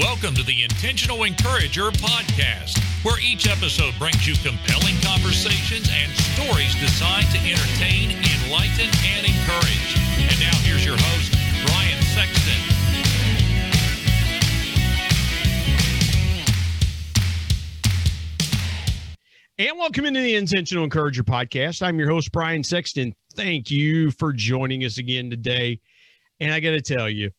Welcome to the Intentional Encourager podcast, where each episode brings you compelling conversations and stories designed to entertain, enlighten, and encourage. And now here's your host, Brian Sexton. And welcome into the Intentional Encourager podcast. I'm your host, Brian Sexton. Thank you for joining us again today. And I got to tell you,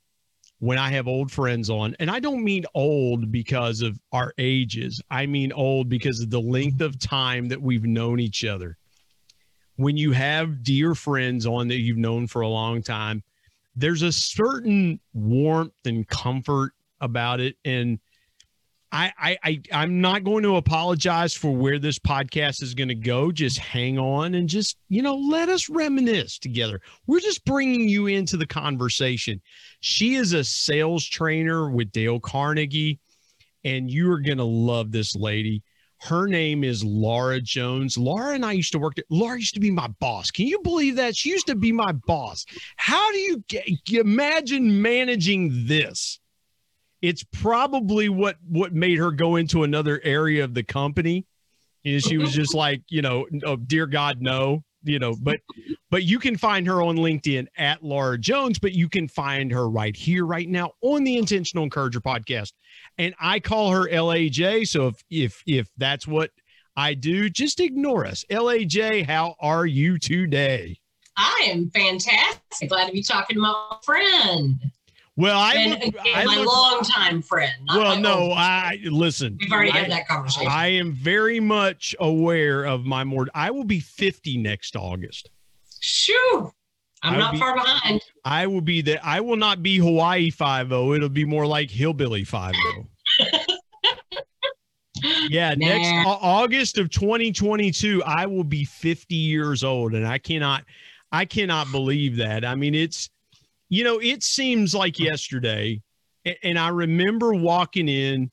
when I have old friends on, and I don't mean old because of our ages, I mean old because of the length of time that we've known each other. When you have dear friends on that you've known for a long time, there's a certain warmth and comfort about it. And I, I, I I'm not going to apologize for where this podcast is going to go. Just hang on and just you know let us reminisce together. We're just bringing you into the conversation. She is a sales trainer with Dale Carnegie, and you are going to love this lady. Her name is Laura Jones. Laura and I used to work. There. Laura used to be my boss. Can you believe that? She used to be my boss. How do you get, imagine managing this? It's probably what what made her go into another area of the company. Know, she was just like, you know, oh, dear God, no, you know, but but you can find her on LinkedIn at Laura Jones, but you can find her right here, right now on the Intentional Encourager podcast. And I call her LAJ. So if if if that's what I do, just ignore us. LAJ, how are you today? I am fantastic. Glad to be talking to my friend. Well, I, and, look, again, I my look, longtime friend. Well, no, I listen. We've already I, had that conversation. I am very much aware of my more. I will be 50 next August. Shoo. I'm not be, far behind. I will be that. I will not be Hawaii 5 It'll be more like Hillbilly 5 yeah, nah. next August of 2022, I will be 50 years old, and I cannot, I cannot believe that. I mean, it's you know, it seems like yesterday, and I remember walking in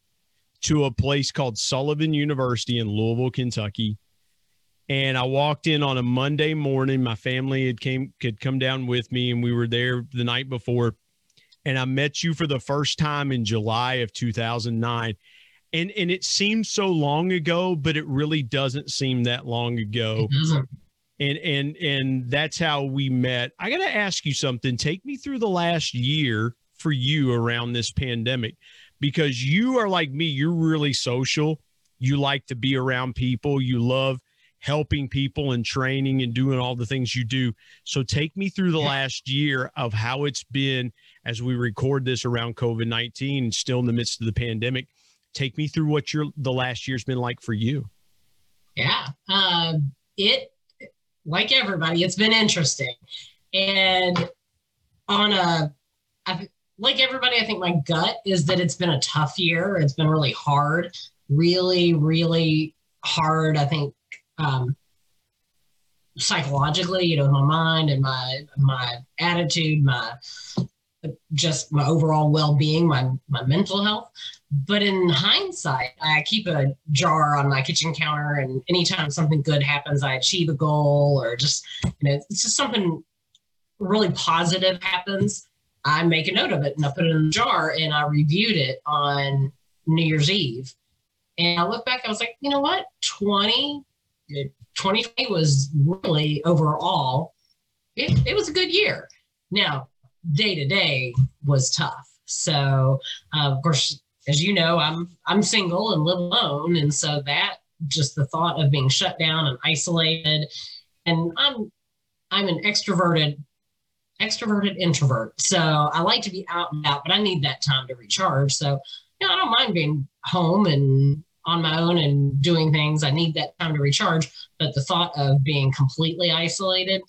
to a place called Sullivan University in Louisville, Kentucky. And I walked in on a Monday morning. My family had came could come down with me, and we were there the night before. And I met you for the first time in July of 2009. And and it seems so long ago, but it really doesn't seem that long ago and and and that's how we met. I got to ask you something. Take me through the last year for you around this pandemic because you are like me. You're really social. You like to be around people. You love helping people and training and doing all the things you do. So take me through the last year of how it's been as we record this around covid-19 and still in the midst of the pandemic. Take me through what your the last year's been like for you. Yeah. Um, it like everybody, it's been interesting. And on a, I, like everybody, I think my gut is that it's been a tough year. It's been really hard, really, really hard. I think um, psychologically, you know, my mind and my my attitude, my just my overall well-being, my my mental health. But in hindsight, I keep a jar on my kitchen counter, and anytime something good happens, I achieve a goal or just you know, it's just something really positive happens. I make a note of it and I put it in a jar and I reviewed it on New Year's Eve. And I look back, I was like, you know what? 20, 2020 was really overall, it, it was a good year. Now, day to day was tough. So, uh, of course, as you know, I'm I'm single and live alone, and so that just the thought of being shut down and isolated, and I'm I'm an extroverted extroverted introvert, so I like to be out and out, but I need that time to recharge. So, you know, I don't mind being home and on my own and doing things. I need that time to recharge, but the thought of being completely isolated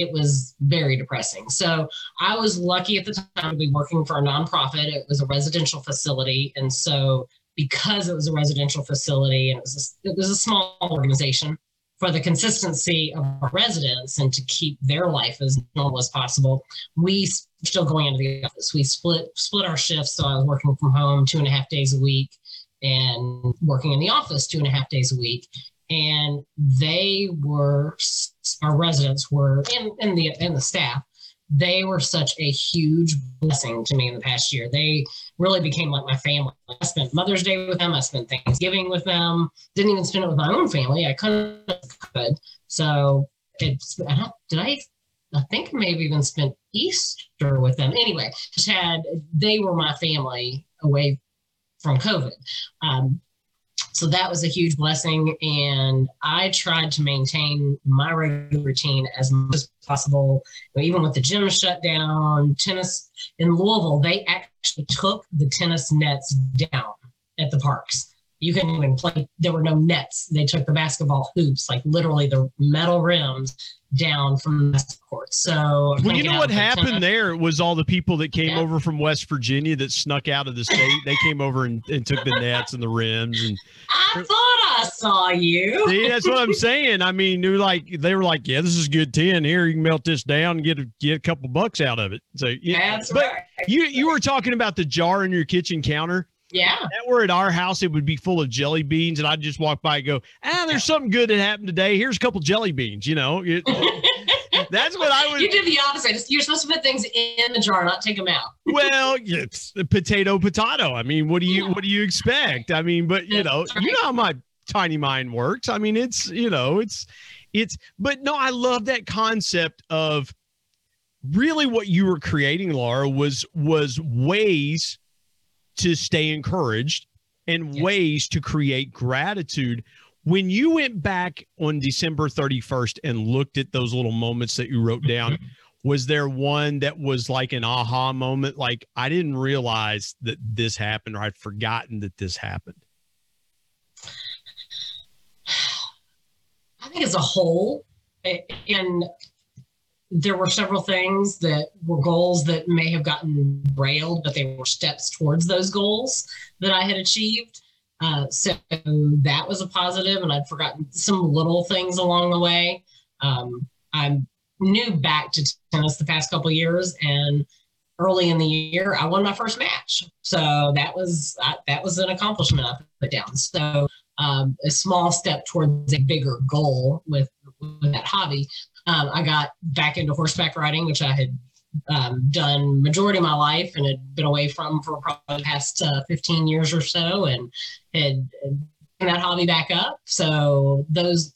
it was very depressing. So I was lucky at the time to be working for a nonprofit. It was a residential facility. And so because it was a residential facility and it was a, it was a small organization, for the consistency of our residents and to keep their life as normal as possible, we still going into the office. We split split our shifts. So I was working from home two and a half days a week and working in the office two and a half days a week and they were our residents were in the in the staff they were such a huge blessing to me in the past year. They really became like my family. I spent Mother's Day with them. I spent Thanksgiving with them. Didn't even spend it with my own family. I couldn't. Could. So it's. I don't, did I? I think maybe even spent Easter with them. Anyway, just had they were my family away from COVID. Um, so that was a huge blessing. And I tried to maintain my regular routine as much as possible. Even with the gym shut down, tennis in Louisville, they actually took the tennis nets down at the parks. You couldn't even play, there were no nets. They took the basketball hoops, like literally the metal rims, down from the court. So well, you know what happened there was all the people that came yeah. over from West Virginia that snuck out of the state. they came over and, and, took the nets and the rims and. I thought I saw you. See, that's what I'm saying. I mean, they were like they were like, yeah, this is good tin. Here, you can melt this down and get a, get a couple bucks out of it. So yeah, that's but right. You you were talking about the jar in your kitchen counter. Yeah. That were at our house, it would be full of jelly beans, and I'd just walk by and go, ah, there's something good that happened today. Here's a couple jelly beans. You know, that's what I would. You did the opposite. You're supposed to put things in the jar, not take them out. well, it's the potato, potato. I mean, what do you yeah. what do you expect? I mean, but you know, you know how my tiny mind works. I mean, it's you know, it's it's. But no, I love that concept of really what you were creating, Laura, was was ways to stay encouraged and yes. ways to create gratitude. When you went back on December 31st and looked at those little moments that you wrote down, mm-hmm. was there one that was like an aha moment? Like, I didn't realize that this happened or I'd forgotten that this happened? I think as a whole, and there were several things that were goals that may have gotten railed, but they were steps towards those goals that I had achieved. Uh, so that was a positive, and I'd forgotten some little things along the way. Um, I'm new back to tennis the past couple years, and early in the year, I won my first match. So that was that was an accomplishment I put down. So um, a small step towards a bigger goal with, with that hobby um, I got back into horseback riding, which I had um, done majority of my life and had been away from for probably the past uh, 15 years or so, and had, had that hobby back up. So those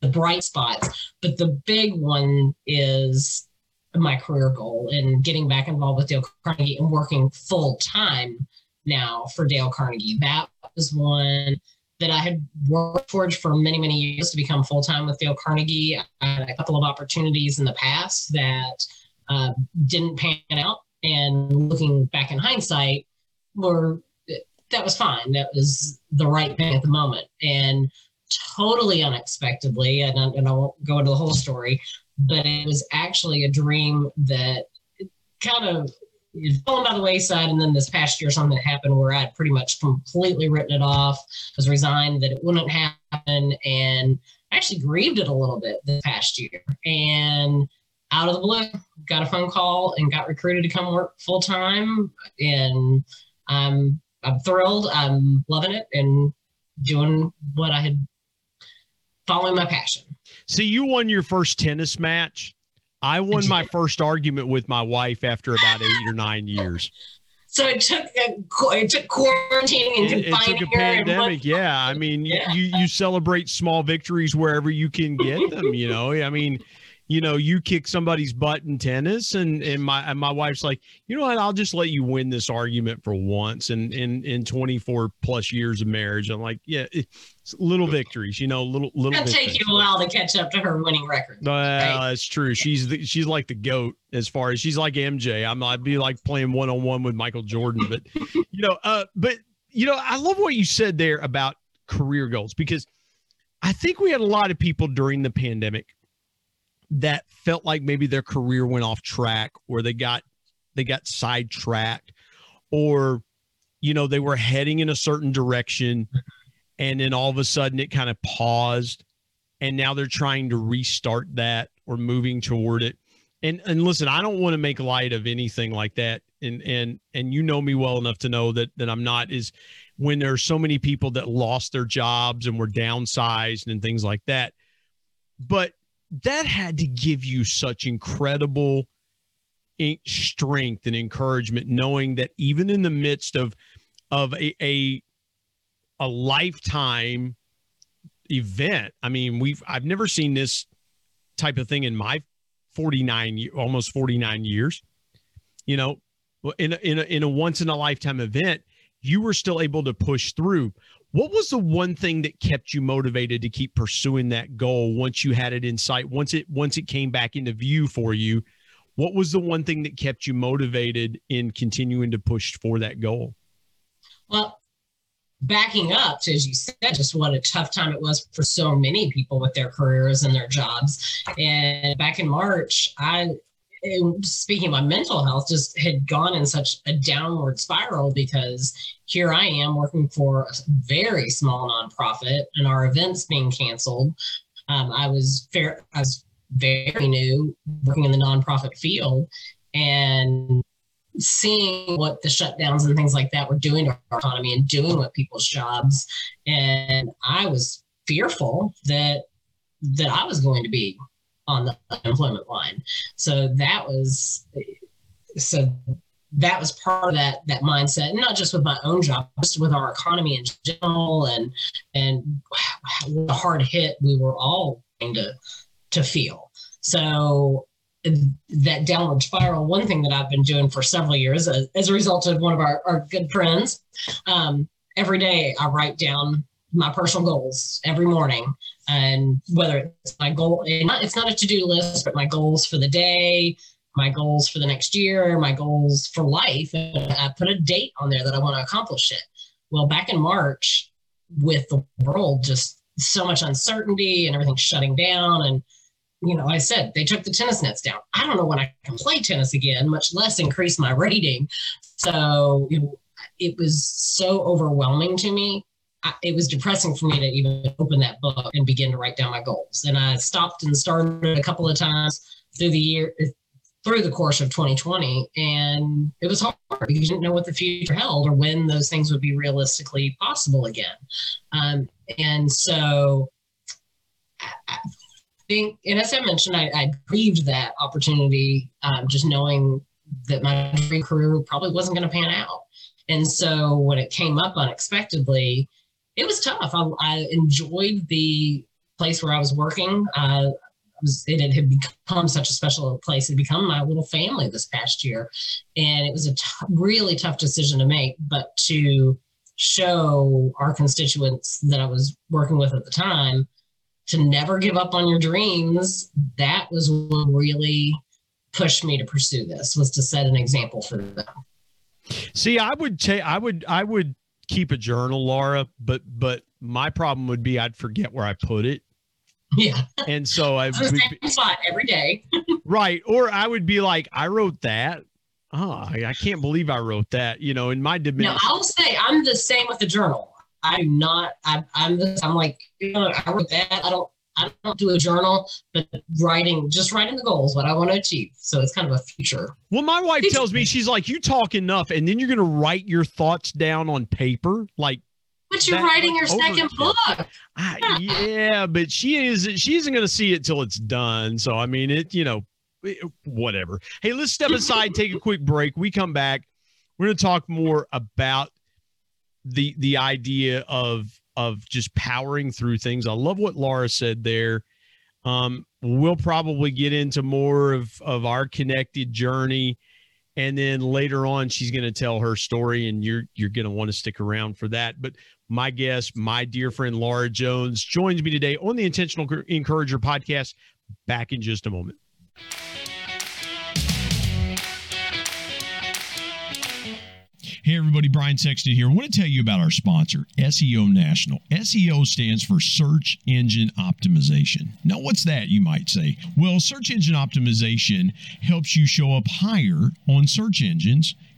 the bright spots, but the big one is my career goal and getting back involved with Dale Carnegie and working full time now for Dale Carnegie. That was one that I had worked towards for many, many years to become full time with Dale Carnegie. I had a couple of opportunities in the past that uh, didn't pan out. And looking back in hindsight, were that was fine. That was the right thing at the moment. And totally unexpectedly, and I, and I won't go into the whole story, but it was actually a dream that kind of fallen by the wayside. And then this past year, something happened where I'd pretty much completely written it off, was resigned that it wouldn't happen, and I actually grieved it a little bit this past year. And out of the blue, got a phone call and got recruited to come work full time. And I'm I'm thrilled. I'm loving it and doing what I had following my passion. So you won your first tennis match I won my first argument with my wife after about eight or nine years. So it took uh, it took quarantining and it, confining it took a pandemic. Yeah, I mean, yeah. you you celebrate small victories wherever you can get them. You know, I mean, you know, you kick somebody's butt in tennis, and and my and my wife's like, you know what? I'll just let you win this argument for once. And in in 24 plus years of marriage, I'm like, yeah, little victories, you know, little little. It'll take you a while to catch up to her winning record. Well, right? that's true. She's the, she's like the goat as far as she's like MJ. I'm I'd be like playing one on one with Michael Jordan, but you know, uh, but you know, I love what you said there about career goals because I think we had a lot of people during the pandemic that felt like maybe their career went off track or they got they got sidetracked or you know they were heading in a certain direction and then all of a sudden it kind of paused and now they're trying to restart that or moving toward it. And and listen i don't want to make light of anything like that. And and and you know me well enough to know that that i'm not is when there's so many people that lost their jobs and were downsized and things like that. But that had to give you such incredible eh, strength and encouragement, knowing that even in the midst of of a, a a lifetime event. I mean, we've I've never seen this type of thing in my 49 almost 49 years. You know, in a, in a, in a once in a lifetime event, you were still able to push through. What was the one thing that kept you motivated to keep pursuing that goal once you had it in sight, once it once it came back into view for you? What was the one thing that kept you motivated in continuing to push for that goal? Well, backing up to, as you said, just what a tough time it was for so many people with their careers and their jobs. And back in March, I, speaking my mental health, just had gone in such a downward spiral because here I am working for a very small nonprofit and our events being canceled. Um, I was fair, I was very new working in the nonprofit field and seeing what the shutdowns and things like that were doing to our economy and doing with people's jobs. And I was fearful that that I was going to be on the unemployment line. So that was so that was part of that that mindset, not just with my own job, just with our economy in general, and and the hard hit we were all going to to feel. So that downward spiral, one thing that I've been doing for several years as, as a result of one of our, our good friends, um, every day I write down my personal goals every morning. And whether it's my goal, it's not a to do list, but my goals for the day, my goals for the next year, my goals for life. And I put a date on there that I want to accomplish it. Well, back in March, with the world just so much uncertainty and everything shutting down and you know, I said they took the tennis nets down. I don't know when I can play tennis again, much less increase my rating. So you know, it was so overwhelming to me. It was depressing for me to even open that book and begin to write down my goals. And I stopped and started a couple of times through the year, through the course of 2020, and it was hard because you didn't know what the future held or when those things would be realistically possible again. Um, and so. I, think, and as I mentioned, I, I grieved that opportunity, um, just knowing that my dream career probably wasn't going to pan out. And so when it came up unexpectedly, it was tough. I, I enjoyed the place where I was working. Uh, was, it had become such a special place. It had become my little family this past year. And it was a t- really tough decision to make, but to show our constituents that I was working with at the time to never give up on your dreams, that was what really pushed me to pursue this was to set an example for them. See, I would say I would I would keep a journal, Laura, but but my problem would be I'd forget where I put it. Yeah. And so I would same spot every day. right. Or I would be like, I wrote that. Oh, I, I can't believe I wrote that. You know, in my dimension. No, I'll say I'm the same with the journal. I'm not. I, I'm. I'm like. You know, I wrote that. I don't. I don't do a journal, but writing, just writing the goals, what I want to achieve. So it's kind of a future. Well, my wife tells me she's like, you talk enough, and then you're going to write your thoughts down on paper, like. But you're writing your second book. I, yeah, but she is. She isn't going to see it till it's done. So I mean, it. You know, whatever. Hey, let's step aside, take a quick break. We come back. We're going to talk more about the the idea of of just powering through things. I love what Laura said there. Um, we'll probably get into more of of our connected journey, and then later on, she's going to tell her story, and you're you're going to want to stick around for that. But my guest, my dear friend Laura Jones, joins me today on the Intentional Encourager podcast. Back in just a moment. Hey, everybody, Brian Sexton here. I want to tell you about our sponsor, SEO National. SEO stands for Search Engine Optimization. Now, what's that, you might say? Well, search engine optimization helps you show up higher on search engines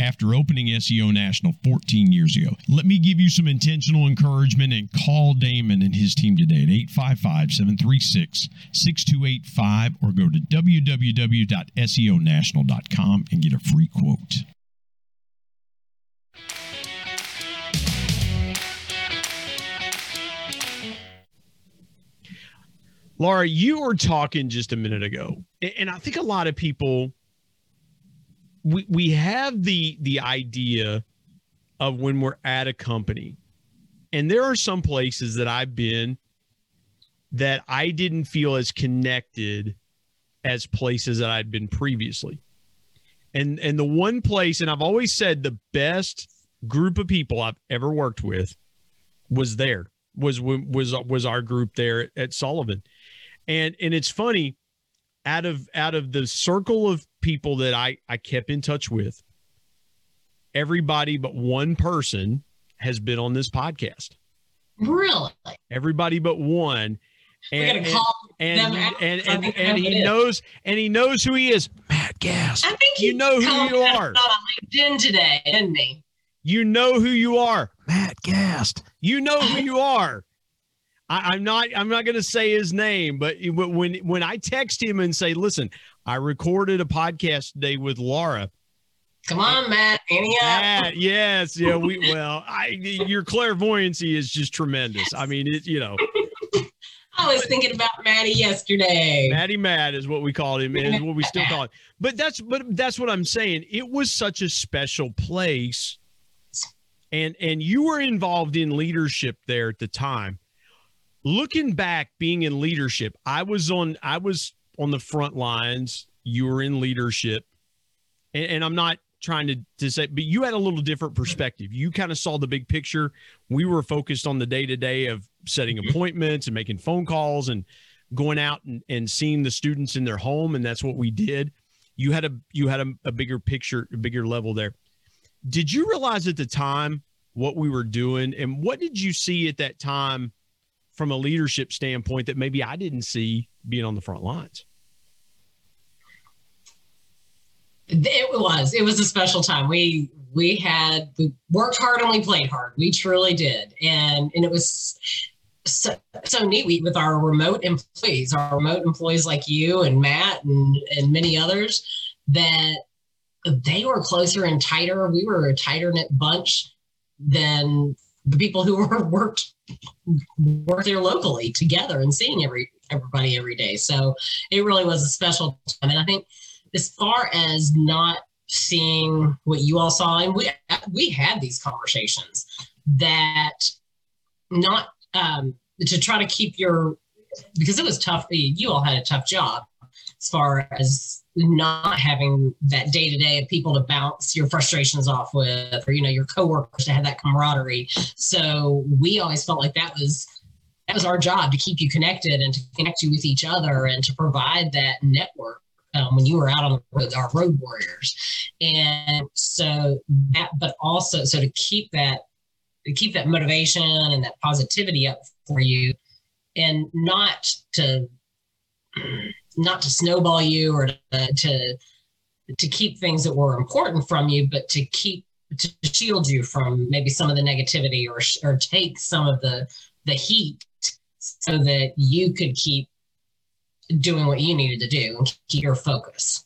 after opening SEO National 14 years ago. Let me give you some intentional encouragement and call Damon and his team today at 855 736 6285 or go to www.seonational.com and get a free quote. Laura, you were talking just a minute ago, and I think a lot of people we we have the the idea of when we're at a company, and there are some places that I've been that I didn't feel as connected as places that I'd been previously. And and the one place, and I've always said the best group of people I've ever worked with was there was was was our group there at Sullivan and and it's funny out of out of the circle of people that I I kept in touch with everybody but one person has been on this podcast. Really? Everybody but one. And and, and, and, and, he knows and he knows who he is. Matt gas i think you know who you are. on linkedin today didn't he? You know who you are. Matt gast you know who you are I, am not I'm not going to say his name, but when when I text him and say, "Listen, I recorded a podcast today with Laura." Come on, Matt. Any Matt, yes, yeah. We well, I your clairvoyancy is just tremendous. I mean, it you know. I was thinking about Maddie yesterday. Maddie Matt is what we called him, is what we still call him. But that's but that's what I'm saying. It was such a special place, and and you were involved in leadership there at the time looking back being in leadership i was on i was on the front lines. You were in leadership. And, and i'm not trying to, to say but you had a little different perspective. You kind of saw the big picture. We were focused on the day to day of setting mm-hmm. appointments and making phone calls and going out and, and seeing the students in their home and that's what we did. You had a you had a, a bigger picture a bigger level there. Did you realize at the time what we were doing and what did you see at that time from a leadership standpoint that maybe I didn't see being on the front lines? It was. It was a special time. We we had we worked hard and we played hard. We truly did, and and it was so, so neat we, with our remote employees, our remote employees like you and Matt and and many others that they were closer and tighter. We were a tighter knit bunch than the people who were worked work there locally together and seeing every everybody every day. So it really was a special time. And I think as far as not seeing what you all saw, and we we had these conversations that not um, to try to keep your because it was tough. You all had a tough job as far as not having that day to day of people to bounce your frustrations off with, or you know, your coworkers to have that camaraderie. So we always felt like that was that was our job to keep you connected and to connect you with each other and to provide that network um, when you were out on the road, our road warriors. And so that, but also so to keep that to keep that motivation and that positivity up for you and not to not to snowball you or to, to to keep things that were important from you, but to keep to shield you from maybe some of the negativity or or take some of the the heat so that you could keep doing what you needed to do and keep your focus.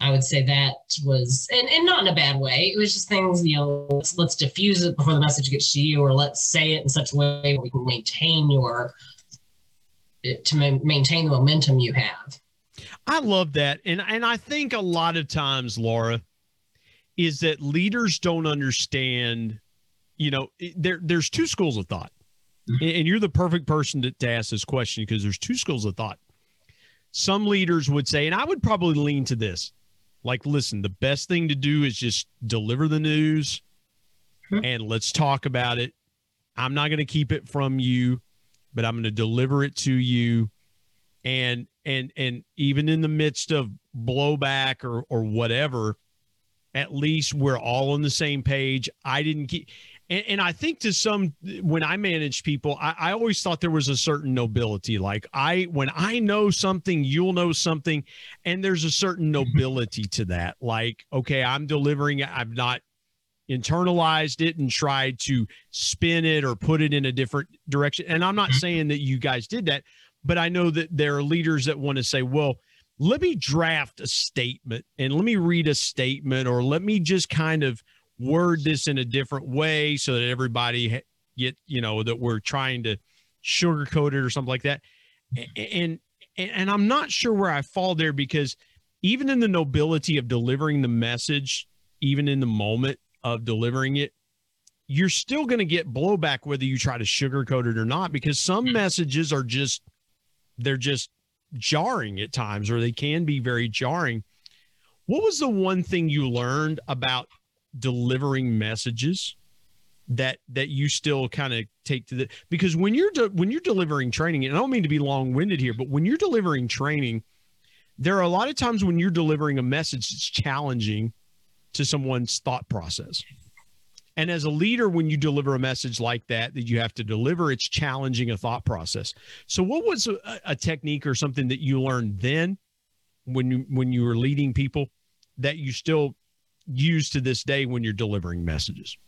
I would say that was, and, and not in a bad way. It was just things, you know, let's, let's diffuse it before the message gets to you, or let's say it in such a way we can maintain your, to ma- maintain the momentum you have. I love that. And and I think a lot of times, Laura, is that leaders don't understand, you know, there there's two schools of thought. Mm-hmm. And you're the perfect person to, to ask this question because there's two schools of thought. Some leaders would say, and I would probably lean to this. like listen the best thing to do is just deliver the news Mhm. and let's talk about it i'm not going to keep it from you but i'm going to deliver it to you and and and even in the midst of blowback or or whatever at least we're all on the same page. I didn't keep and, and i think to some when i manage people I, I always thought there was a certain nobility. Like i when i know something you'll know something and there's a certain mm-hmm. nobility to that. Like okay i'm delivering i've not internalized it and tried to spin it or put it in a different direction. And i'm not mm-hmm. saying that you guys did that but i know that there are leaders that want to say well let me draft a statement and let me read a statement or let me just kind of word this in a different way so that everybody get you know that we're trying to sugarcoat it or something like that. And and, and i'm not sure where i fall there because even in the nobility of delivering the message even in the moment of delivering it you're still going to get blowback whether you try to sugarcoat it or not because some hmm. messages are just they're just jarring at times or they can be very jarring. What was the one thing you learned about delivering messages that that you still kind of take to the because when you're de- when you're delivering training and I don't mean to be long-winded here but when you're delivering training there are a lot of times when you're delivering a message that's challenging to someone's thought process and as a leader when you deliver a message like that that you have to deliver it's challenging a thought process. So what was a, a technique or something that you learned then when you when you were leading people that you still use to this day when you're delivering messages?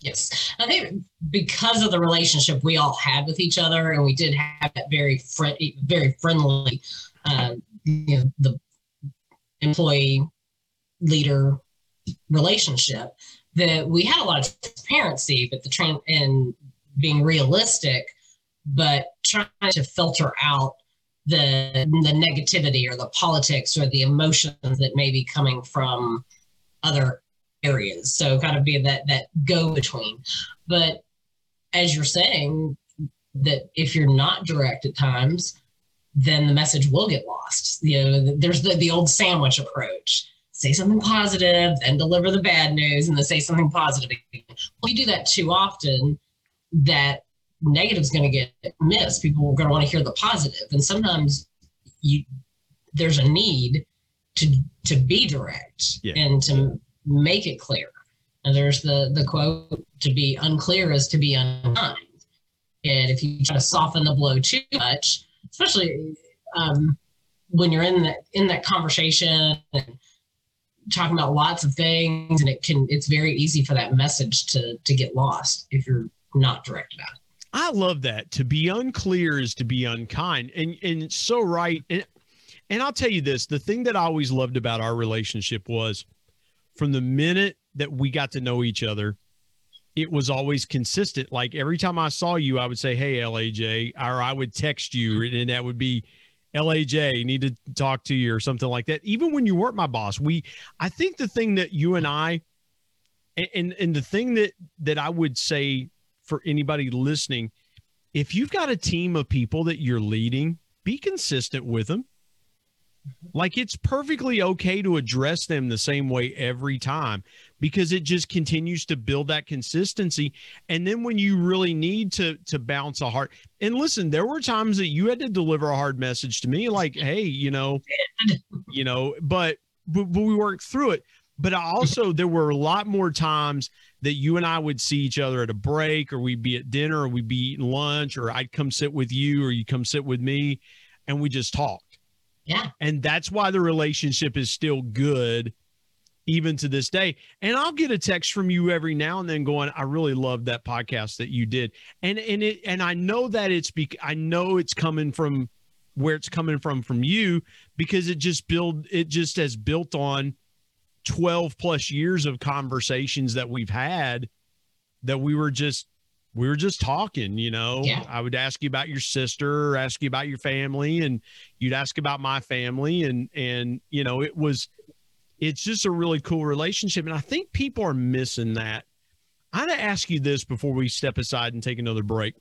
Yes, I think because of the relationship we all had with each other, and we did have that very very friendly, uh, you know, the employee leader relationship, that we had a lot of transparency, but the train and being realistic, but trying to filter out the the negativity or the politics or the emotions that may be coming from other areas. So kind of be that that go between. But as you're saying, that if you're not direct at times, then the message will get lost. You know, there's the, the old sandwich approach. Say something positive, then deliver the bad news, and then say something positive. again. Well, you do that too often, that negative is going to get missed. People are going to want to hear the positive. positive, and sometimes you there's a need to to be direct Yeah. and to make it clear. And there's the the quote: "To be unclear is to be unkind." And if you try to soften the blow too much, especially um, when you're in that in that conversation and talking about lots of things, and it can it's very easy for that message to to get lost if you're not direct about it. I love that. To be unclear is to be unkind. And and so right. And and I'll tell you this, the thing that I always loved about our relationship was from the minute that we got to know each other, it was always consistent. Like every time I saw you, I would say, Hey, LAJ, or I would text you, and that would be LAJ, need to talk to you or something like that. Even when you weren't my boss, we I think the thing that you and I and and, the thing that that I would say for anybody listening, if you've got a team of people that you're leading, be consistent with them. Like it's perfectly okay to address them the same way every time because it just continues to build that consistency. And then when you really need to to bounce a hard and listen, there were times that you had to deliver a hard message to me, like, hey, you know, you know, but but, but we worked through it. But I also there were a lot more times that you and I would see each other at a break or we'd be at dinner or we'd be eating lunch or I'd come sit with you or you come sit with me and we just talked. Yeah. And that's why the relationship is still good even to this day. And I'll get a text from you every now and then going, I really love that podcast that you did. And and it and I know that it's bec- I know it's coming from where it's coming from from you because it just build it just has built on 12 plus years of conversations that we've had that we were just we were just talking, you know. Yeah. I would ask you about your sister, or ask you about your family, and you'd ask about my family, and and you know, it was it's just a really cool relationship. And I think people are missing that. I'm gonna ask you this before we step aside and take another break.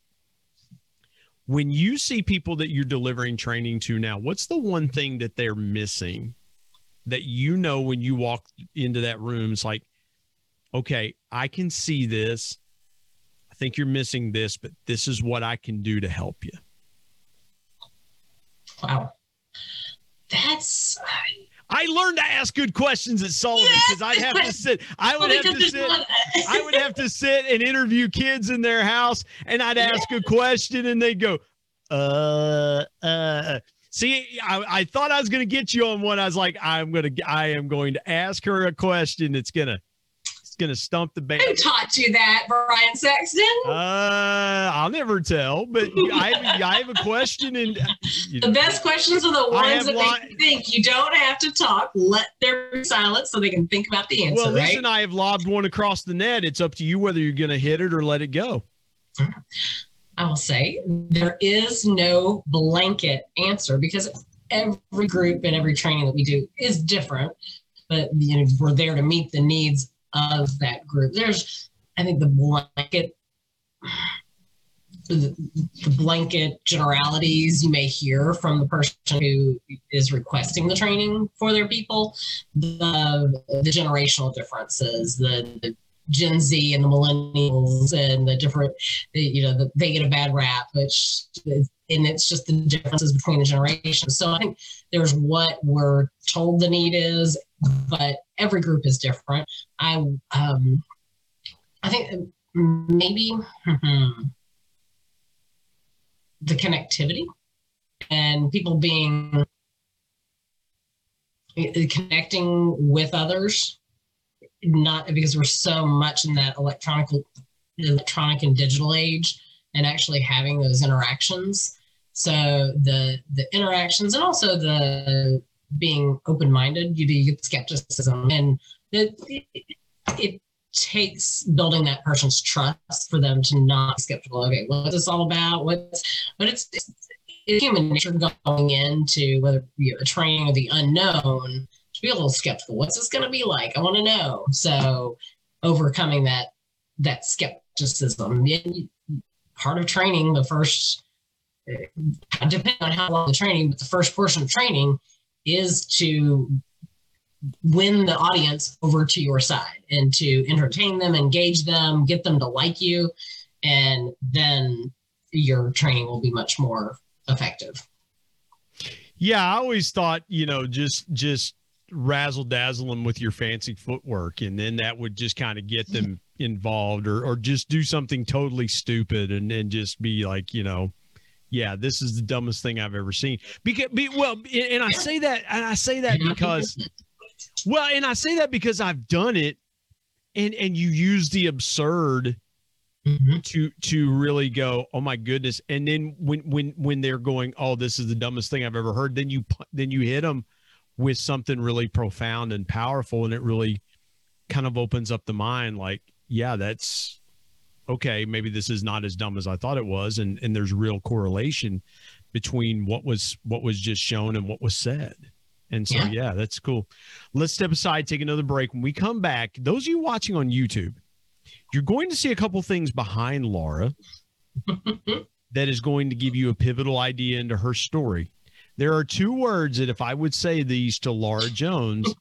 When you see people that you're delivering training to now, what's the one thing that they're missing that you know when you walk into that room, it's like, okay, I can see this. Think you're missing this, but this is what I can do to help you. Wow. That's I learned to ask good questions at Sullivan because I'd have to sit. I would have to sit. I would have to sit and interview kids in their house, and I'd ask a question, and they'd go, "Uh, uh." See, I, I thought I was going to get you on one. I was like, I'm going to, I am going to ask her a question It's going to going to stump the band. Who taught you that, Brian Sexton? Uh, I'll never tell. But I have, I have a question, and the know, best questions are the ones that li- they think you don't have to talk. Let there be silence so they can think about the answer. Well, listen, right? I have lobbed one across the net. It's up to you whether you're going to hit it or let it go. I will say there is no blanket answer because every group and every training that we do is different but you know we're there to meet the needs of that group. There's, I think, the blanket, the, blanket generalities you may hear from the person who is requesting the training for their people, the the generational differences, the, the Gen Z and the millennials and the different, you know, the, they get a bad rap, which and it's just the differences between the generations. So I think there's what we're told the need is, but every group is different. I um, I think maybe the connectivity and people being connecting with others not because we're so much in that electronic electronic and digital age and actually having those interactions so the the interactions and also the being open-minded you, do get skepticism. And it, it, takes building that person's trust for them to not be skeptical. Okay what's this all about? What's but it's, it's, human nature going into whether you know, a training or the unknown to be a little skeptical. What's this going to be like? I want to know. So overcoming that that skepticism. Part of training the first depending on how long the training but the first portion of training is to win the audience over to your side and to entertain them, engage them, get them to like you, and then your training will be much more effective. Yeah, I always thought, you know, just just razzle dazzle them with your fancy footwork and then that would just kind of get them involved or or just do something totally stupid and then just be like, you know, yeah, this is the dumbest thing I've ever seen. Because, be, well, and I say that, and I say that because, well, and I say that because I've done it, and and you use the absurd mm-hmm. to to really go, oh my goodness, and then when when when they're going, oh, this is the dumbest thing I've ever heard, then you then you hit them with something really profound and powerful, and it really kind of opens up the mind, like, yeah, that's okay, maybe this is not as dumb as I thought it was, and and there's real correlation between what was what was just shown and what was said. And so, yeah. yeah, that's cool. Let's step aside, take another break. When we come back, those of you watching on YouTube, you're going to see a couple things behind Laura that is going to give you a pivotal idea into her story. There are two words that, if I would say these to Laura Jones,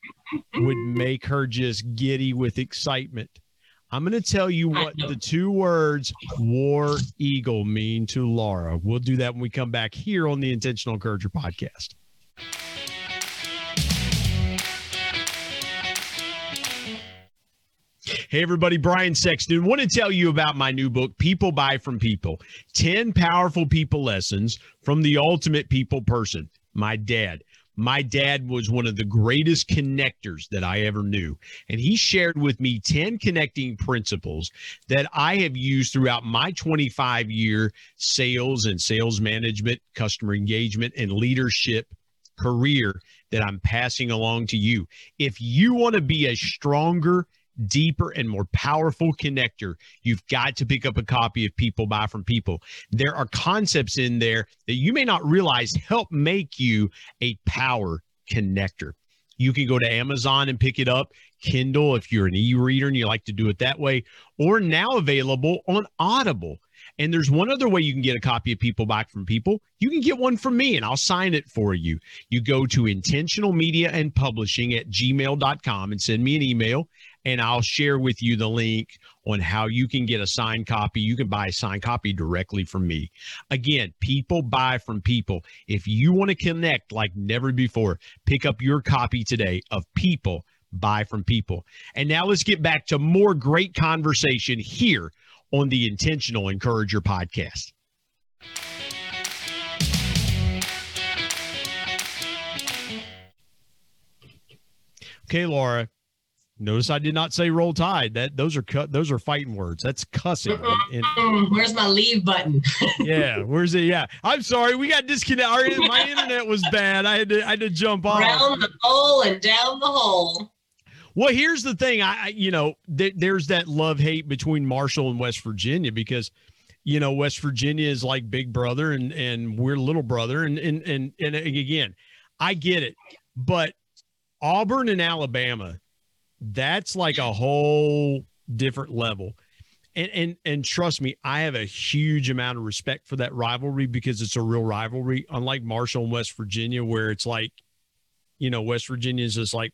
would make her just giddy with excitement. I'm going to tell you what the two words war eagle mean to Laura. We'll do that when we come back here on the Intentional Encourager podcast. Hey, everybody, Brian Sexton. Want to tell you about my new book, People Buy from People 10 Powerful People Lessons from the Ultimate People Person, my dad. My dad was one of the greatest connectors that I ever knew. And he shared with me 10 connecting principles that I have used throughout my 25 year sales and sales management, customer engagement, and leadership career that I'm passing along to you. If you want to be a stronger, deeper and more powerful connector, you've got to pick up a copy of People Buy from People. There are concepts in there that you may not realize help make you a power connector. You can go to Amazon and pick it up, Kindle if you're an e reader and you like to do it that way, or now available on Audible. And there's one other way you can get a copy of People Buy from People. You can get one from me and I'll sign it for you. You go to intentional media and publishing at gmail.com and send me an email and I'll share with you the link on how you can get a signed copy. You can buy a signed copy directly from me. Again, people buy from people. If you want to connect like never before, pick up your copy today of People Buy from People. And now let's get back to more great conversation here on the Intentional Encourager podcast. Okay, Laura. Notice I did not say roll tide. That those are cut. Those are fighting words. That's cussing. And, and, where's my leave button? yeah, where's it? Yeah, I'm sorry. We got disconnected. My internet was bad. I had to. I had to jump off. Around the hole and down the hole. Well, here's the thing. I, you know, th- there's that love hate between Marshall and West Virginia because, you know, West Virginia is like big brother and and we're little brother and and and and again, I get it, but Auburn and Alabama, that's like a whole different level. And and and trust me, I have a huge amount of respect for that rivalry because it's a real rivalry. Unlike Marshall and West Virginia, where it's like, you know, West Virginia is just like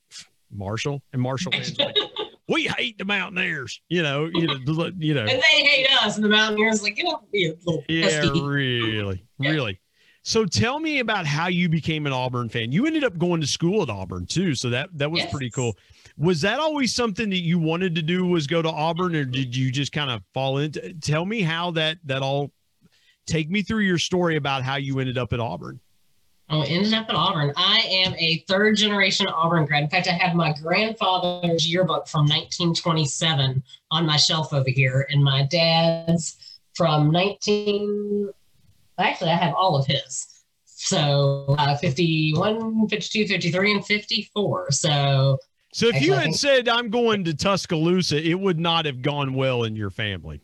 Marshall, and Marshall is like, we hate the Mountaineers, you know, you know, you know, and they hate us, and the Mountaineers like, you know, yeah, really, really. So tell me about how you became an Auburn fan. You ended up going to school at Auburn too, so that that was yes. pretty cool. Was that always something that you wanted to do? Was go to Auburn, or did you just kind of fall into? Tell me how that that all. Take me through your story about how you ended up at Auburn. Oh, ended up at Auburn. I am a third generation Auburn grad. In fact, I have my grandfather's yearbook from 1927 on my shelf over here, and my dad's from 19. Actually, I have all of his. So uh, 51, 52, 53, and 54. So. So if you had said I'm going to Tuscaloosa, it would not have gone well in your family.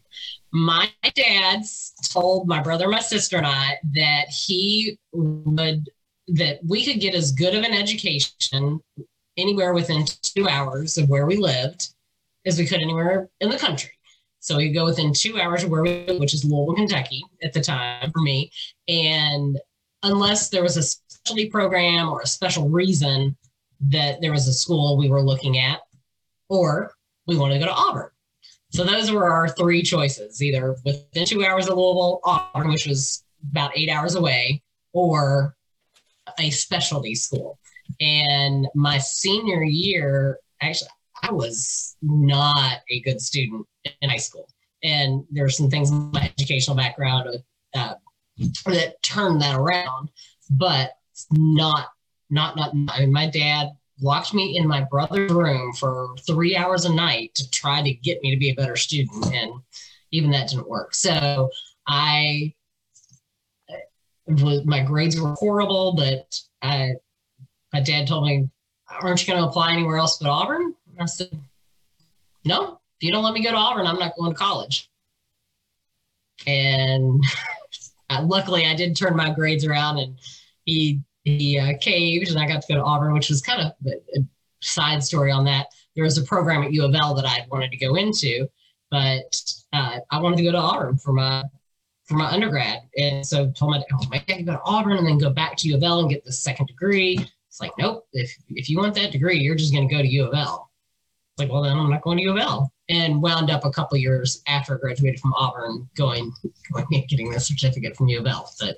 My dad told my brother, my sister, and I that he would that we could get as good of an education anywhere within two hours of where we lived as we could anywhere in the country. So we go within two hours of where we live, which is Louisville, Kentucky at the time for me. And unless there was a specialty program or a special reason that there was a school we were looking at, or we wanted to go to Auburn. So those were our three choices either within two hours of Louisville, Auburn, which was about eight hours away, or a specialty school. And my senior year, actually, I was not a good student in high school. And there are some things in my educational background uh, that turned that around, but not, not, not, I mean, my dad locked me in my brother's room for three hours a night to try to get me to be a better student. And even that didn't work. So I my grades were horrible, but I, my dad told me, aren't you going to apply anywhere else but Auburn? And I said, no, if you don't let me go to Auburn, I'm not going to college. And luckily I did turn my grades around and he, he uh, caved and I got to go to Auburn, which was kind of a, a side story on that. There was a program at U of L that I wanted to go into, but uh, I wanted to go to Auburn for my for my undergrad. And so told my dad, oh, my dad, go to Auburn and then go back to U of L and get the second degree. It's like, nope, if, if you want that degree, you're just going to go to U of L. It's like, well, then I'm not going to U of L. And wound up a couple years after I graduated from Auburn going, going getting the certificate from U of L. But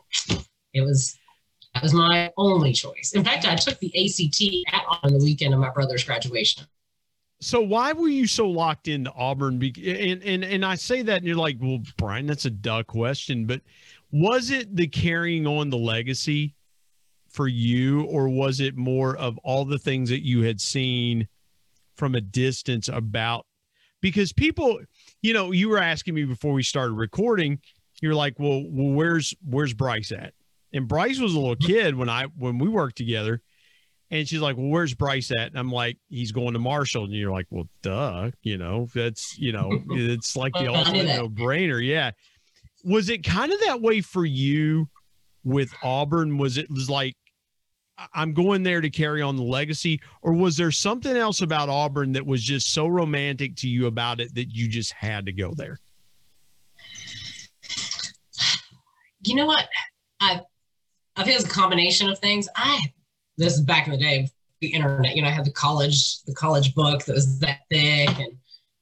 it was, that was my only choice. In fact, I took the ACT Auburn the weekend of my brother's graduation so why were you so locked into Auburn? And and and I say that, and you're like, well, Brian, that's a duh question, but was it the carrying on the legacy for you, or was it more of all the things that you had seen from a distance about? Because people, you know, you were asking me before we started recording, you're like, well, well, where's where's Bryce at? And Bryce was a little kid when I when we worked together and she's like, Well, where's Bryce at? And I'm like, He's going to Marshall. And you're like, Well, duh, you know, that's, you know, it's like the ultimate no brainer. Yeah. Was it kind of that way for you with Auburn? Was it was like, I'm going there to carry on the legacy, or was there something else about Auburn that was just so romantic to you about it that you just had to go there? you know what? I I think it's a combination of things. I this is back in the day, the internet. You know, I had the college the college book that was that thick and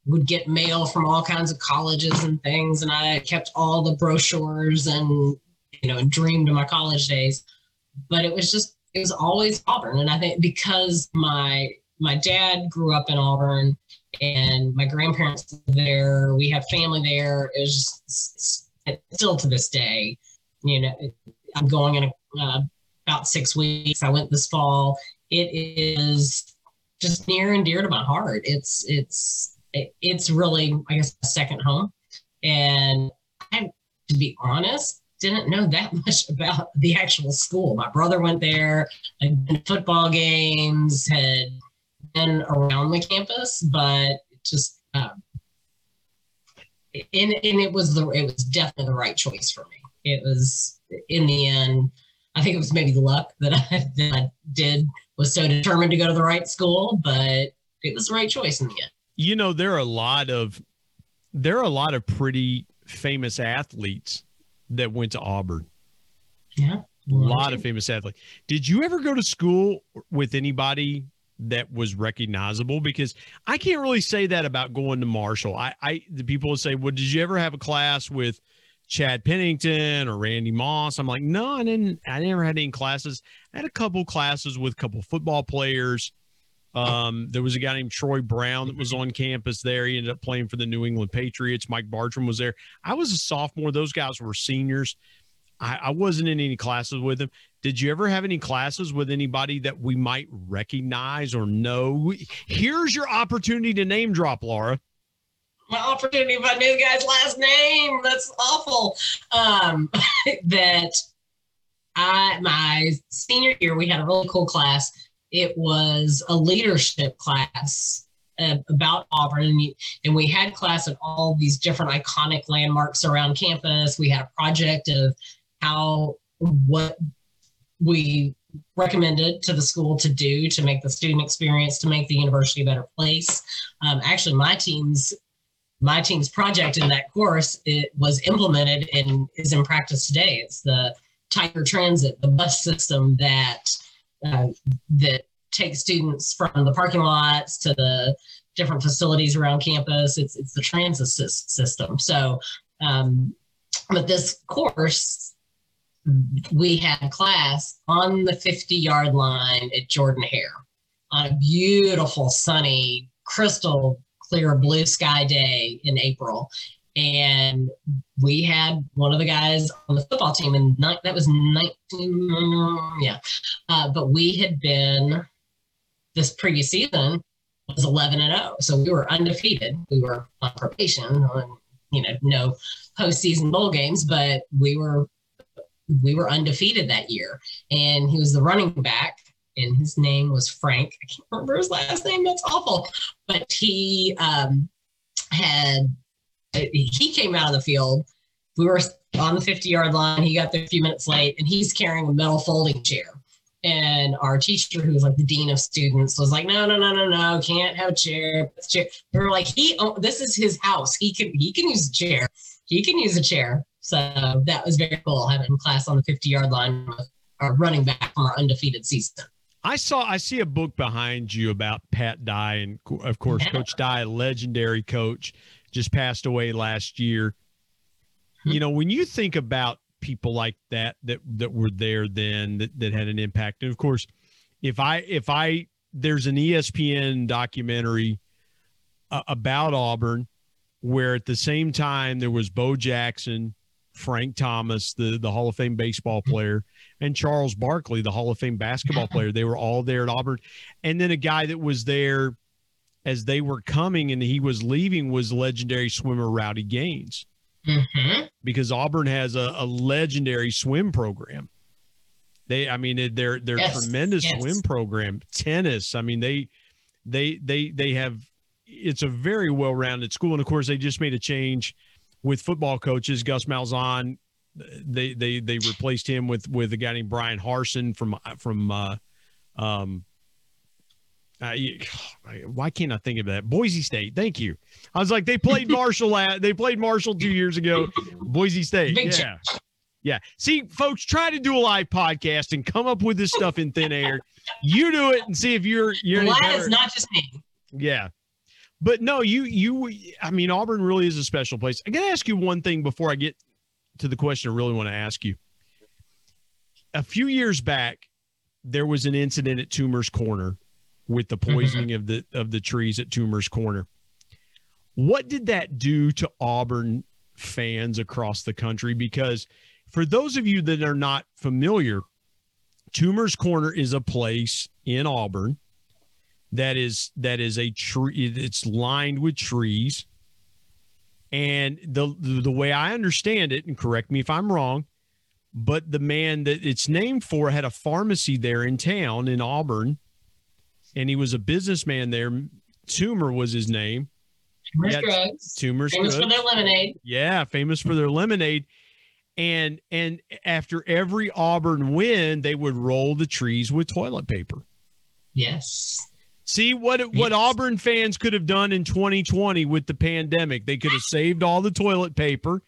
would get mail from all kinds of colleges and things, and I kept all the brochures and you know and dreamed of my college days. But it was just it was always Auburn, and I think because my my dad grew up in Auburn and my grandparents there, we have family there. It was just, still to this day, you know, I'm going in a, uh, about six weeks. I went this fall. It is just near and dear to my heart. It's it's it's really I guess a second home, and I, to be honest, didn't know that much about the actual school. My brother went there, football games, had been around the campus, but just um, and, and it was the it was definitely the right choice for me. It was in the end. I think it was maybe the luck that I, that I did was so determined to go to the right school, but it was the right choice in the end. You know, there are a lot of there are a lot of pretty famous athletes that went to Auburn. Yeah. A lot of famous athletes. Did you ever go to school with anybody that was recognizable? Because I can't really say that about going to Marshall. I, I the people would say, Well, did you ever have a class with Chad Pennington or Randy Moss? I'm like, no, I didn't I never had any classes. I had a couple classes with a couple football players. Um, there was a guy named Troy Brown that was on campus there. He ended up playing for the New England Patriots. Mike Bartrum was there. I was a sophomore. Those guys were seniors. I, I wasn't in any classes with them. Did you ever have any classes with anybody that we might recognize or know? Here's your opportunity to name drop, Laura. My opportunity if I knew the guy's last name. That's awful. Um, that I my senior year we had a really cool class it was a leadership class uh, about Auburn, and, and we had class at all these different iconic landmarks around campus. We had a project of how what we recommended to the school to do to make the student experience to make the university a better place. Um, actually, my team's my team's project in that course it was implemented and is in practice today. It's the Tiger Transit, the bus system that uh, that takes students from the parking lots to the different facilities around campus. It's it's the transit system. So, um, but this course, we had class on the 50 yard line at Jordan Hare on a beautiful, sunny, crystal clear blue sky day in April. And we had one of the guys on the football team and that was 19 yeah. Uh, but we had been this previous season was 11 and 0 so we were undefeated. We were on probation on you know no postseason bowl games but we were we were undefeated that year. And he was the running back and his name was frank i can't remember his last name that's awful but he um, had he came out of the field. We were on the 50 yard line. He got there a few minutes late and he's carrying a metal folding chair. And our teacher, who was like the dean of students, was like, "No, no, no, no, no, can't have a chair." chair. We were like, "He, oh, this is his house. He can, he can use a chair. He can use a chair." So that was very cool having class on the 50 yard line with our running back from our undefeated season. I saw I see a book behind you about Pat Dye and of course yeah. Coach Dye, legendary coach just passed away last year. Hmm. You know, when you think about people like that that that were there then that, that had an impact, and of course, if I if I there's an ESPN documentary uh, about Auburn where at the same time there was Bo Jackson, Frank Thomas, the the Hall of Fame baseball hmm. player, and Charles Barkley, the Hall of Fame basketball player. They were all there at Auburn, and then a guy that was there as they were coming and he was leaving was legendary swimmer Rowdy Gaines. Mm-hmm. Because Auburn has a, a, legendary swim program. They, I mean, they're they're yes. tremendous yes. swim program. Tennis, I mean, they they they they have. It's a very well rounded school, and of course, they just made a change with football coaches. Gus Malzahn, they they they replaced him with with a guy named Bryan Harsin from from uh, um, uh, why can't I think of that? Boise State. Thank you. I was like, they played Marshall. At, they played Marshall two years ago. Boise State. Yeah. Yeah. See, folks, try to do a live podcast and come up with this stuff in thin air. You do it and see if you're you're any better. it's not just me. Yeah. But no, you you I mean Auburn really is a special place. I gotta ask you one thing before I get to the question I really want to ask you. A few years back, there was an incident at Toomer's Corner with the mm-hmm. poisoning of the of the trees at Toomer's Corner. What did that do to Auburn fans across the country? Because for those of you that are not familiar, Toomer's Corner is a place in Auburn that is that is a tree it's lined with trees and the the way i understand it and correct me if i'm wrong but the man that it's named for had a pharmacy there in town in auburn and he was a businessman there Toomer was his name Yeah, drugs. toomer's Famous for their lemonade. yeah famous for their lemonade and and after every auburn win they would roll the trees with toilet paper Yes. See what what Yes. Auburn fans could have done in 2020 with the pandemic. They could have saved all the toilet paper,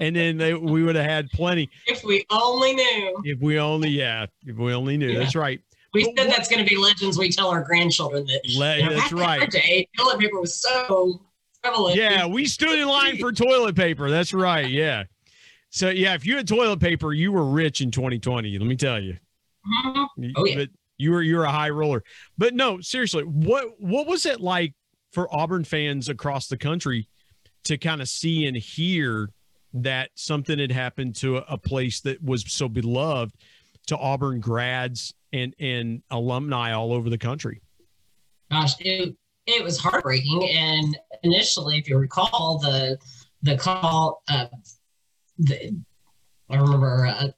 and then they, we would have had plenty. If we only knew. If we only, yeah, if we only knew. Yeah. That's right. We But said what- that's going to be legends we tell our grandchildren that. Le- you know, that's back in our right. day, toilet paper was so prevalent. Yeah, we stood in line for toilet paper. That's right. Yeah. So yeah, if you had toilet paper, you were rich in 2020. Let me tell you. Mhm. Oh, yeah. But you were you were a high roller. But no, seriously, what what was it like for Auburn fans across the country to kind of see and hear that something had happened to a, a place that was so beloved to Auburn grads and and alumni all over the country? Gosh, it, it was heartbreaking. And initially, if you recall, the the call, the, I remember uh,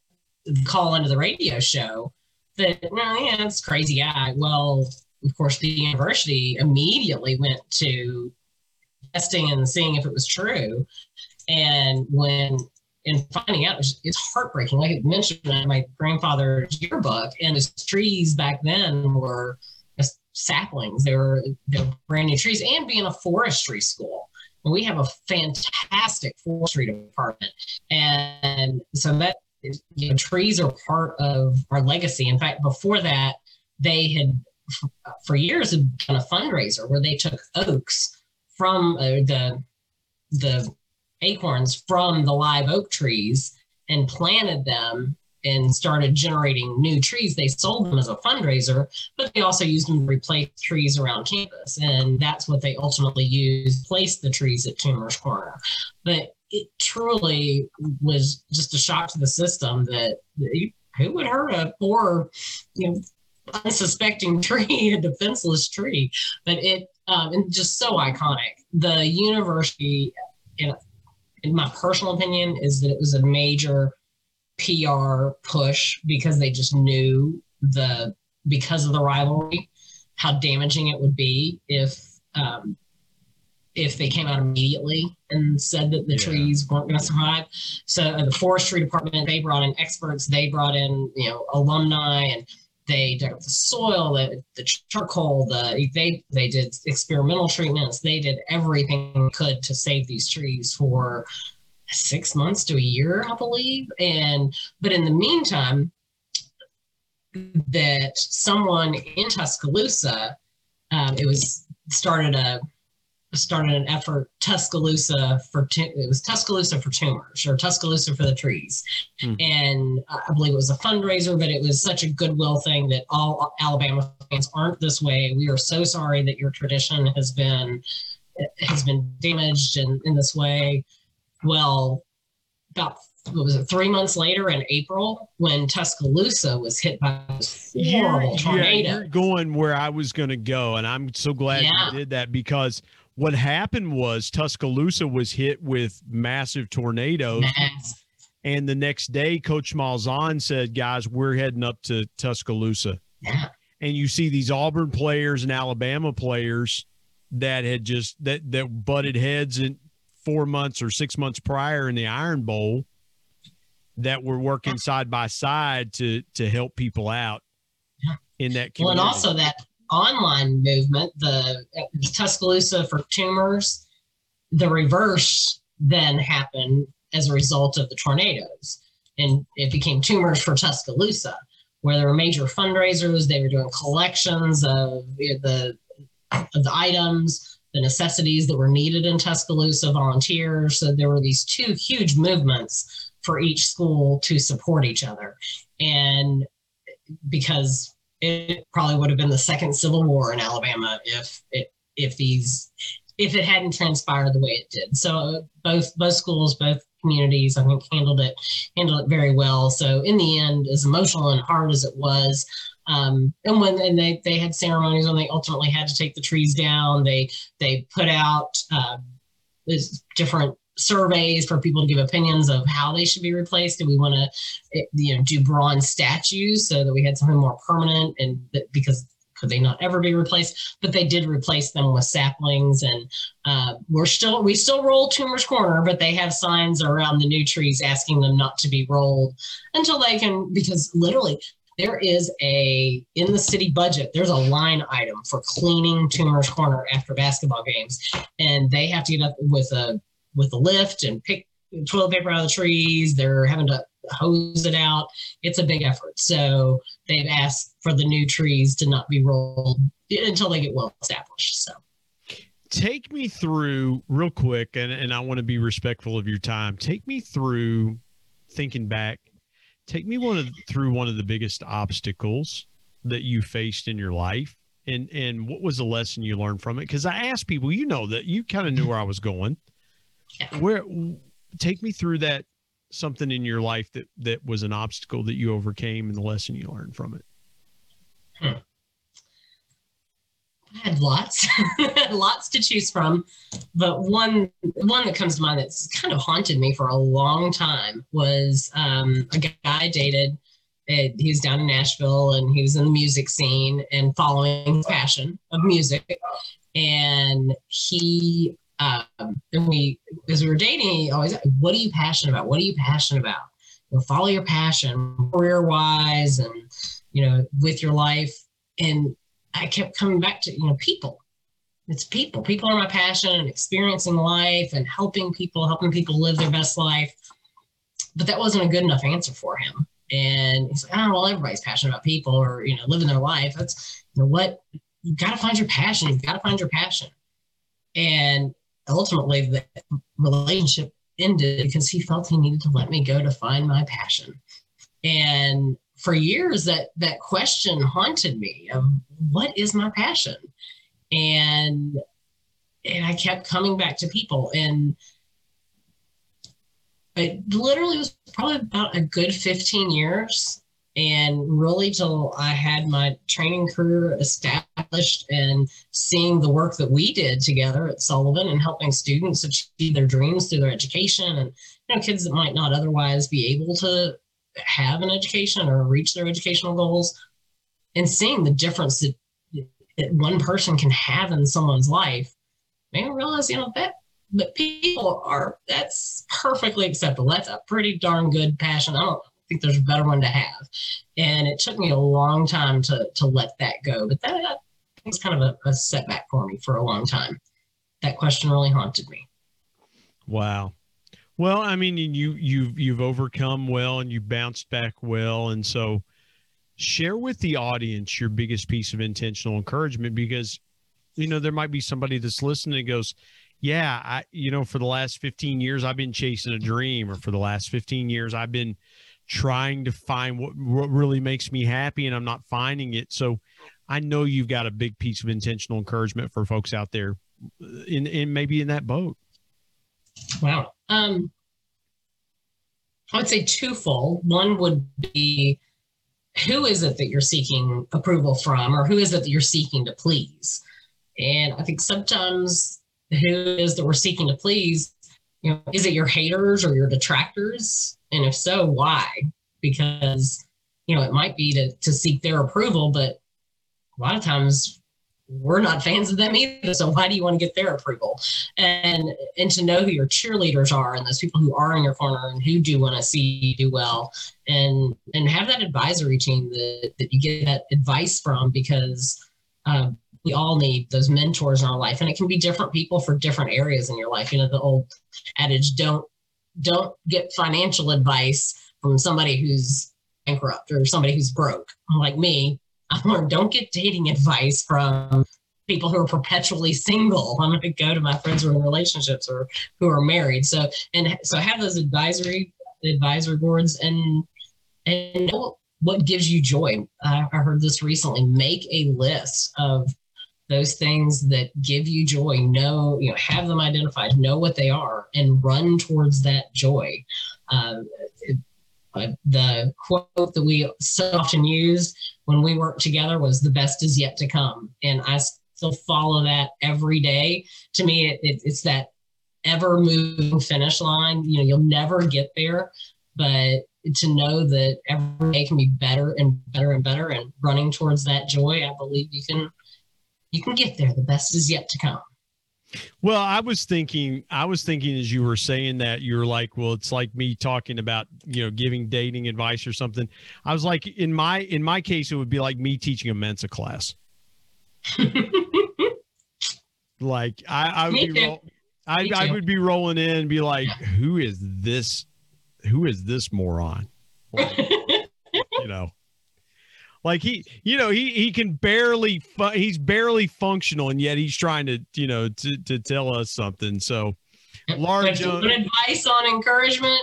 the call into the radio show that, well, yeah, it's crazy guy. Well, of course, the university immediately went to testing and seeing if it was true. And when and finding out, it's, it's heartbreaking. Like I mentioned in my grandfather's yearbook, and his trees back then were just saplings. They were they were brand new trees, and being a forestry school, we have a fantastic forestry department, and so that you know, trees are part of our legacy. In fact, before that, they had for years had done a fundraiser where they took oaks from uh, the the acorns from the live oak trees and planted them and started generating new trees. They sold them as a fundraiser, but they also used them to replace trees around campus. And that's what they ultimately used, placed the trees at Toomer's Corner. But it truly was just a shock to the system that who would hurt a poor, you know, unsuspecting tree, a defenseless tree. But it um, and just so iconic. The university, in, in my personal opinion, is that it was a major PR push because they just knew the because of the rivalry how damaging it would be if um, if they came out immediately and said that the Yeah. trees weren't going to survive. So uh, the forestry department they brought in experts, they brought in you know alumni and they dug up the soil, the, the charcoal, the they they did experimental treatments, they did everything they could to save these trees for six months to a year, I believe. And but in the meantime, that someone in Tuscaloosa, um, it was started a started an effort Tuscaloosa for tu- it was Tuscaloosa for Toomer's or Tuscaloosa for the trees, Hmm. and I believe it was a fundraiser, but it was such a goodwill thing that all Alabama fans aren't this way. We are so sorry that your tradition has been has been damaged in, in this way. Well, about what was it three months later in April when Tuscaloosa was hit by this horrible You're, tornado. yeah, you're going where I was going to go, and I'm so glad Yeah. you did that because what happened was Tuscaloosa was hit with massive tornadoes, and the next day, Coach Malzahn said, "Guys, we're heading up to Tuscaloosa." Yeah. and you see these Auburn players and Alabama players that had just that that butted heads in four months or six months prior in the Iron Bowl that were working side by side to to help people out in that community. Well, and also that online movement, the Tuscaloosa for Toomer's, the reverse then happened as a result of the tornadoes. and it became Toomer's for Tuscaloosa, where there were major fundraisers. They were doing collections of the of the items, the necessities that were needed in Tuscaloosa, volunteers. So there were these two huge movements for each school to support each other, and because it probably would have been the second Civil War in Alabama if it if these if it hadn't transpired the way it did. So both both schools, both communities, I think handled it handled it very well. So in the end, as emotional and hard as it was, um, and when and they they had ceremonies when they ultimately had to take the trees down, they they put out uh, different surveys for people to give opinions of how they should be replaced. Do we want to, eh, you know, do bronze statues so that we had something more permanent and that, because could they not ever be replaced? But they did replace them with saplings, and uh, we're still we still roll Toomer's Corner, but they have signs around the new trees asking them not to be rolled until they can because literally there is a in the city budget there's a line item for cleaning Toomer's corner after basketball games and they have to get up with a with a lift and pick toilet paper out of the trees they're having to hose it out. It's a big effort. So they've asked for the new trees to not be rolled until they get well established. So take me through real quick, and, and I want to be respectful of your time. Take me through thinking back. Take me one of, through one of the biggest obstacles that you faced in your life and and what was the lesson you learned from it because i asked people you know that you kind of knew where i was going yeah. where take me through that something in your life that that was an obstacle that you overcame and the lesson you learned from it? Hmm. I had lots, lots to choose from, but one one that comes to mind that's kind of haunted me for a long time was um, a guy I dated. It, he was down in Nashville and he was in the music scene and following his passion of music. And he um, and we, as we were dating, always, what are you passionate about? What are you passionate about? You know, follow your passion, career wise, and you know, with your life. And I kept coming back to you know, people. It's people. People are my passion, and experiencing life, and helping people, helping people live their best life. But that wasn't a good enough answer for him. And he's like, oh, well, everybody's passionate about people or you know, living their life. That's you know what you got to find your passion. You've got to find your passion. And ultimately the relationship ended because he felt he needed to let me go to find my passion. And for years that that question haunted me of what is my passion? And and i kept coming back to people. And it literally was probably about a good 15 years and really till I had my training career established and seeing the work that we did together at Sullivan and helping students achieve their dreams through their education and you know kids that might not otherwise be able to have an education or reach their educational goals. And seeing the difference that, that one person can have in someone's life made me realize you know that that people are that's perfectly acceptable. That's a pretty darn good passion. I don't think there's a better one to have. And it took me a long time to to let that go. But that, was kind of a, a setback for me for a long time. That question really haunted me. Wow. Well, I mean, you you've you've overcome well and you bounced back well, and so share with the audience your biggest piece of intentional encouragement because you know there might be somebody that's listening and goes, "Yeah, I you know for the last 15 years I've been chasing a dream, or for the last 15 years I've been trying to find what, what really makes me happy and I'm not finding it. So I know you've got a big piece of intentional encouragement for folks out there in, in maybe in that boat. Wow. Um, I would say twofold. One would be who is it that you're seeking approval from, or who is it that you're seeking to please? And I think sometimes who is that we're seeking to please, you know, is it your haters or your detractors? And if so, why? Because, you know, it might be to, to seek their approval, but a lot of times we're not fans of them either. So why do you want to get their approval? And and to know who your cheerleaders are and those people who are in your corner and who do want to see you do well and and have that advisory team that, that you get that advice from because um, we all need those mentors in our life and it can be different people for different areas in your life. You know, the old adage, don't don't get financial advice from somebody who's bankrupt or somebody who's broke like me. I learned don't get dating advice from people who are perpetually single. I'm going to go to my friends who are in relationships or who are married. So and so have those advisory advisory boards and and what gives you joy. I, I heard this recently. Make a list of those things that give you joy. Know you know have them identified. Know what they are and run towards that joy. Um, it, uh, the quote that we so often use when we work together was the best is yet to come and i still follow that every day to me it, it, it's that ever moving finish line you know you'll never get there but to know that every day can be better and better and better and running towards that joy i believe you can you can get there the best is yet to come well, I was thinking, I was thinking as you were saying that, you're like, well, it's like me talking about, you know, giving dating advice or something. I was like, in my in my case, it would be like me teaching a Mensa class. like I, I would be, roll, I, I would be rolling in and be like, who is this? Who is this moron? Like, you know. Like he, you know, he he can barely fu- he's barely functional, and yet he's trying to, you know, to to tell us something. So, Laura Jones. advice on encouragement: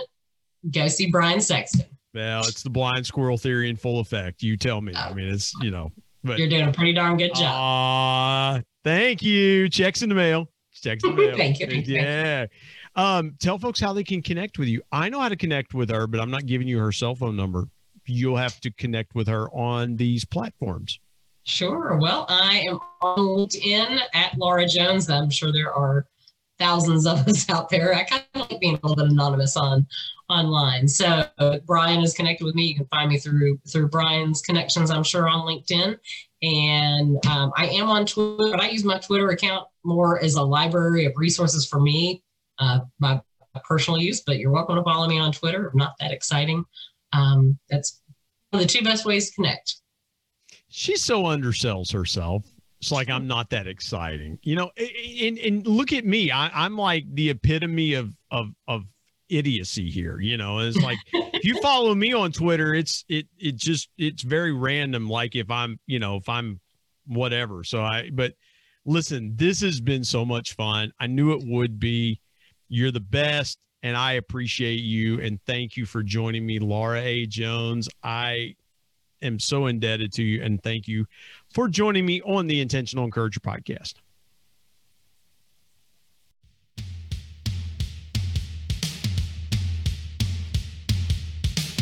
go see Brian Sexton. Well, it's the blind squirrel theory in full effect. You tell me. I mean, it's you know, but you're doing a pretty darn good job. Uh, thank you. Checks in the mail. Checks in the mail. thank you. Yeah. Um, tell folks how they can connect with you. I know how to connect with her, but I'm not giving you her cell phone number you'll have to connect with her on these platforms. Sure. Well, I am on LinkedIn at Laura Jones. I'm sure there are thousands of us out there. I kind of like being a little bit anonymous on online. So Brian is connected with me. You can find me through through Brian's connections. I'm sure on LinkedIn, and um, I am on Twitter. But I use my Twitter account more as a library of resources for me, uh, my personal use. But you're welcome to follow me on Twitter. Not that exciting um, that's the two best ways to connect. She so undersells herself. It's like I'm not that exciting, you know. And, and look at me, I, I'm like the epitome of of of idiocy here. You know, it's like if you follow me on Twitter, it's it it just it's very random. Like if I'm you know if I'm whatever. So I but listen, this has been so much fun. I knew it would be. You're the best and I appreciate you and thank you for joining me, Laura A. Jones. I am so indebted to you and thank you for joining me on the Intentional Encourager podcast.